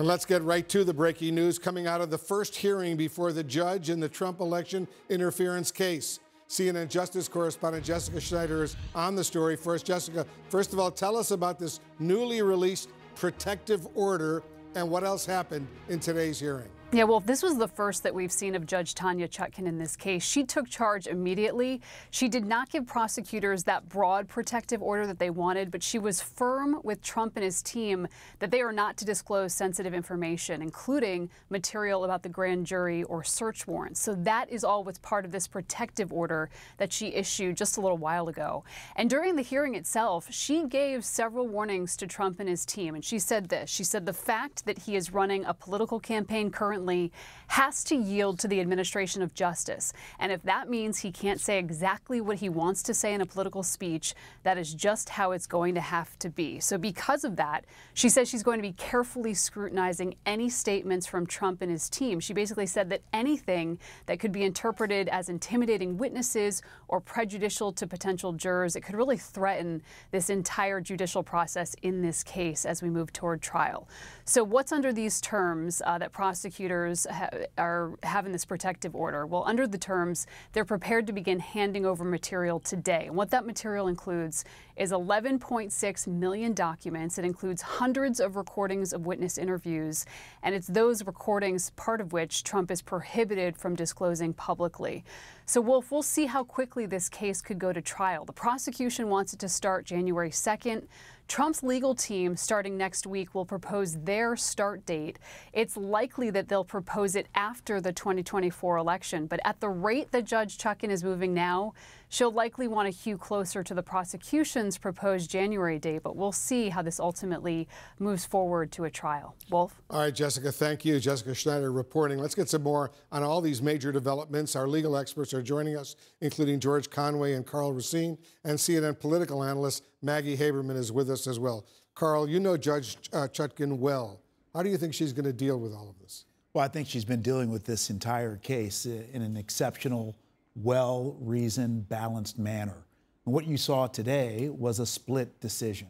And let's get right to the breaking news coming out of the first hearing before the judge in the Trump election interference case. CNN Justice correspondent Jessica Schneider is on the story first. Jessica, first of all, tell us about this newly released protective order and what else happened in today's hearing. Yeah, well, if this was the first that we've seen of Judge Tanya Chutkan in this case. She took charge immediately. She did not give prosecutors that broad protective order that they wanted, but she was firm with Trump and his team that they are not to disclose sensitive information, including material about the grand jury or search warrants. So that is all what's part of this protective order that she issued just a little while ago. And during the hearing itself, she gave several warnings to Trump and his team. And she said this She said the fact that he is running a political campaign currently has to yield to the administration of justice. And if that means he can't say exactly what he wants to say in a political speech, that is just how it's going to have to be. So, because of that, she says she's going to be carefully scrutinizing any statements from Trump and his team. She basically said that anything that could be interpreted as intimidating witnesses or prejudicial to potential jurors, it could really threaten this entire judicial process in this case as we move toward trial. So, what's under these terms uh, that prosecutors ha are having this protective order? Well, under the terms, they're prepared to begin handing over material today. And what that material includes is 11.6 million documents. It includes hundreds of recordings of witness interviews, and it's those recordings, part of which Trump is prohibited from disclosing publicly. So, Wolf, we'll see how quickly this case could go to trial. The prosecution wants it to start January 2nd. Trump's legal team, starting next week, will propose their start date. It's likely that they'll propose it after the 2024 election, but at the rate that Judge Chutkan is moving now, she'll likely want to hew closer to the prosecution's proposed January date, but we'll see how this ultimately moves forward to a trial. Wolf? All right, Jessica, thank you. Jessica Schneider reporting. Let's get some more on all these major developments. Our legal experts are joining us, including George Conway and Karl Racine, and CNN political analyst Maggie Haberman is with us as well. Karl, you know Judge uh, Chutkan well. How do you think she's going to deal with all of this? Well, I think she's been dealing with this entire case in an exceptional well reasoned, balanced manner. And what you saw today was a split decision.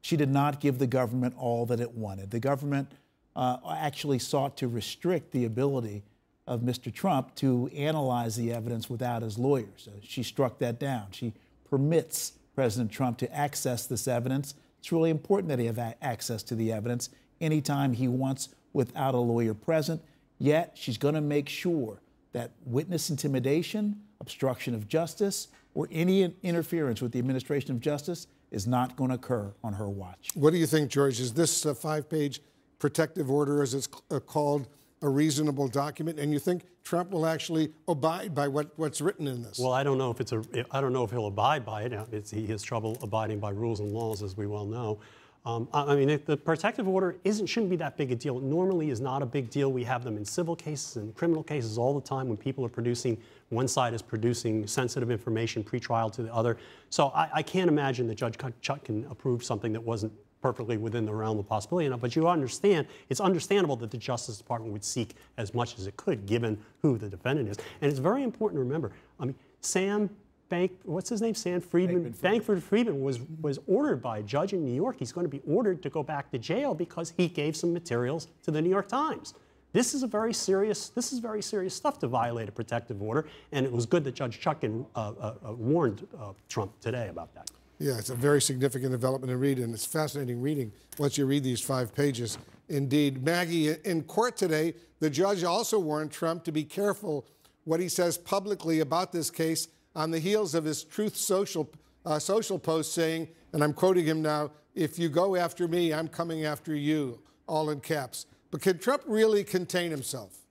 She did not give the government all that it wanted. The government uh, actually sought to restrict the ability of Mr. Trump to analyze the evidence without his lawyers. She struck that down. She permits President Trump to access this evidence. It's really important that he have access to the evidence anytime he wants without a lawyer present. Yet she's going to make sure that witness intimidation, obstruction of justice, or any interference with the administration of justice is not going to occur on her watch. What do you think, George? Is this a five page protective order, as it's uh, called, a reasonable document? And you think Trump will actually abide by what, what's written in this? Well, I don't know if it's a, I don't know if he'll abide by it. It's, he has trouble abiding by rules and laws, as we well know. Um, I mean, the protective order isn't shouldn't be that big a deal. It normally is not a big deal. We have them in civil cases and criminal cases all the time when people are producing, one side is producing sensitive information pretrial to the other. So I, I can't imagine that Judge Chutkan approve something that wasn't perfectly within the realm of possibility. But you understand, it's understandable that the Justice Department would seek as much as it could, given who the defendant is. And it's very important to remember. I mean, Sam Bank, what's his name? Sam Friedman. Bankford Friedman was, was ordered by a judge in New York. He's going to be ordered to go back to jail because he gave some materials to the New York Times. This is a very serious, this is very serious stuff to violate a protective order, and it was good that Judge Chutkan uh, uh, uh, warned uh, Trump today about that. Yeah, it's a very significant development to read, and it's fascinating reading once you read these five pages. Indeed. Maggie, in court today, the judge also warned Trump to be careful what he says publicly about this case on the heels of his Truth Social, uh, social post saying, and I'm quoting him now, if you go after me, I'm coming after you, all in caps. But can Trump really contain himself?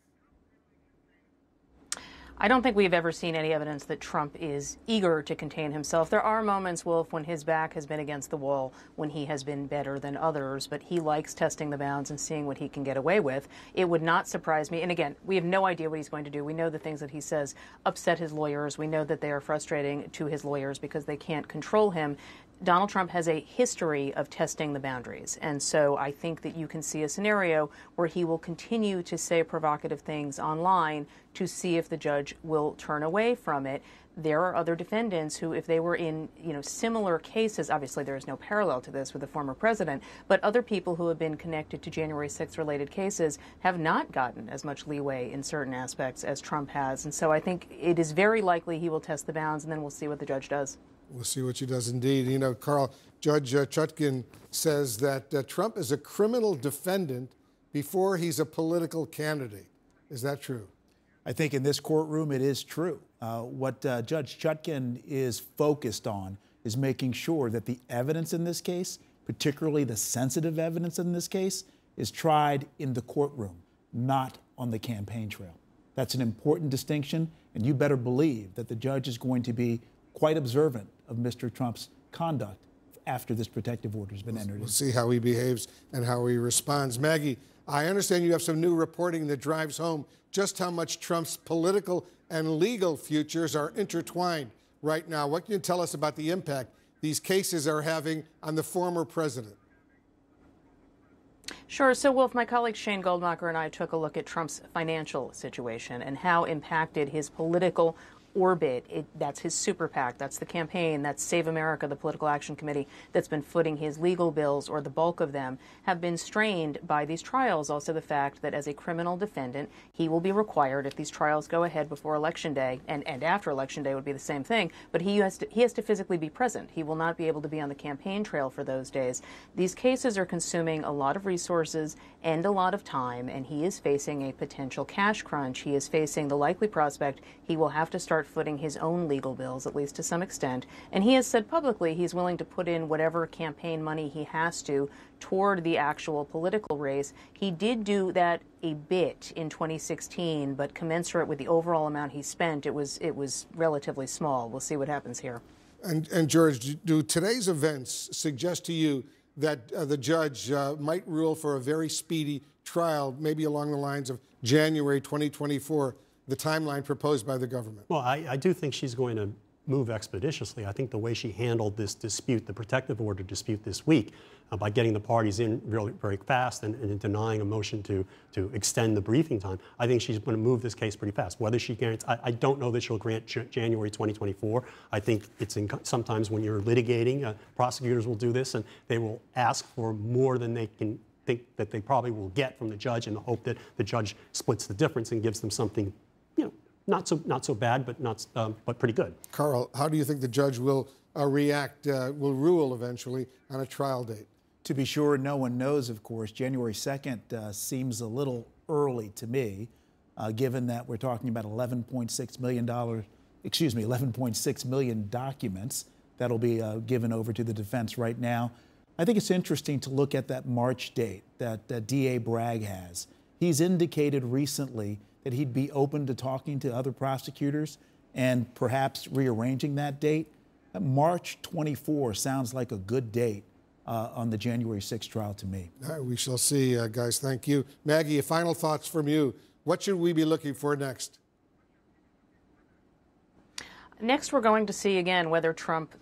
I don't think we've ever seen any evidence that Trump is eager to contain himself. There are moments, Wolf, when his back has been against the wall, when he has been better than others, but he likes testing the bounds and seeing what he can get away with. It would not surprise me. And again, we have no idea what he's going to do. We know the things that he says upset his lawyers. We know that they are frustrating to his lawyers because they can't control him. Donald Trump has a history of testing the boundaries. And so I think that you can see a scenario where he will continue to say provocative things online to see if the judge will turn away from it. there are other defendants who, if they were in you know similar cases, obviously there is no parallel to this with the former president, but other people who have been connected to January 6th related cases have not gotten as much leeway in certain aspects as Trump has. And so I think it is very likely he will test the bounds, and then we'll see what the judge does. We'll see what she does indeed. You know, Karl, Judge uh, Chutkan says that uh, Trump is a criminal defendant before he's a political candidate. Is that true? I think in this courtroom it is true. Uh, what uh, Judge Chutkan is focused on is making sure that the evidence in this case, particularly the sensitive evidence in this case, is tried in the courtroom, not on the campaign trail. That's an important distinction, and you better believe that the judge is going to be quite observant of Mr. Trump's conduct after this protective order has been entered. We'll see how he behaves and how he responds. Maggie, I understand you have some new reporting that drives home just how much Trump's political and legal futures are intertwined right now. What can you tell us about the impact these cases are having on the former president? Sure. So, Wolf, my colleague Shane Goldmacher and I took a look at Trump's financial situation and how impacted his political orbit. It, that's his super PAC. That's the campaign. That's Save America, the political action committee that's been footing his legal bills, or the bulk of them, have been strained by these trials. Also, the fact that as a criminal defendant, he will be required, if these trials go ahead before Election Day, and, and after Election Day would be the same thing, but he has, to, he has to physically be present. He will not be able to be on the campaign trail for those days. These cases are consuming a lot of resources and a lot of time, and he is facing a potential cash crunch. He is facing the likely prospect he will have to start start footing his own legal bills, at least to some extent. And he has said publicly he's willing to put in whatever campaign money he has to toward the actual political race. He did do that a bit in 2016, but commensurate with the overall amount he spent, it was it was relatively small. We'll see what happens here. And, and George, do today's events suggest to you that uh, the judge uh, might rule for a very speedy trial, maybe along the lines of January 2024? The timeline proposed by the government? Well, I, I do think she's going to move expeditiously. I think the way she handled this dispute, the protective order dispute this week, uh, by getting the parties in really very fast and, and, denying a motion to, to extend the briefing time, I think she's going to move this case pretty fast. Whether she grants, I, I don't know that she'll grant J- January 2024. I think it's in, sometimes when you're litigating, uh, prosecutors will do this and they will ask for more than they can think that they probably will get from the judge in the hope that the judge splits the difference and gives them something not so not so bad, but not um, but pretty good. Karl, how do you think the judge will uh, react? Uh, will rule eventually on a trial date? To be sure, no one knows. Of course, January second uh, seems a little early to me, uh, given that we're talking about 11.6 million dollars. Excuse me, 11.6 million documents that'll be uh, given over to the defense right now. I think it's interesting to look at that March date that DA Bragg has. He's indicated recently that he'd be open to talking to other prosecutors and perhaps rearranging that date. March 24 sounds like a good date uh, on the January 6th trial to me. we shall see, uh, guys. Thank you. Maggie, final thoughts from you. What should we be looking for next? Next, we're going to see again whether Trump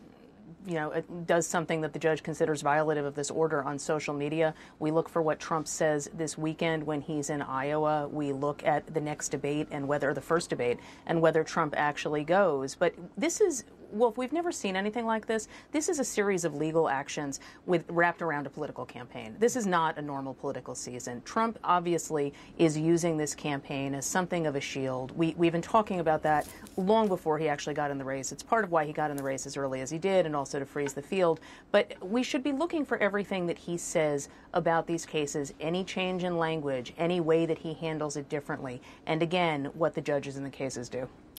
you know, does something that the judge considers violative of this order on social media. We look for what Trump says this weekend when he's in Iowa. We look at the next debate and whether the first debate and whether Trump actually goes. But this is Wolf, we've never seen anything like this. This is a series of legal actions with wrapped around a political campaign. This is not a normal political season. Trump obviously is using this campaign as something of a shield. We, we've been talking about that long before he actually got in the race. It's part of why he got in the race as early as he did and also to freeze the field. But we should be looking for everything that he says about these cases, any change in language, any way that he handles it differently, and again, what the judges in the cases do.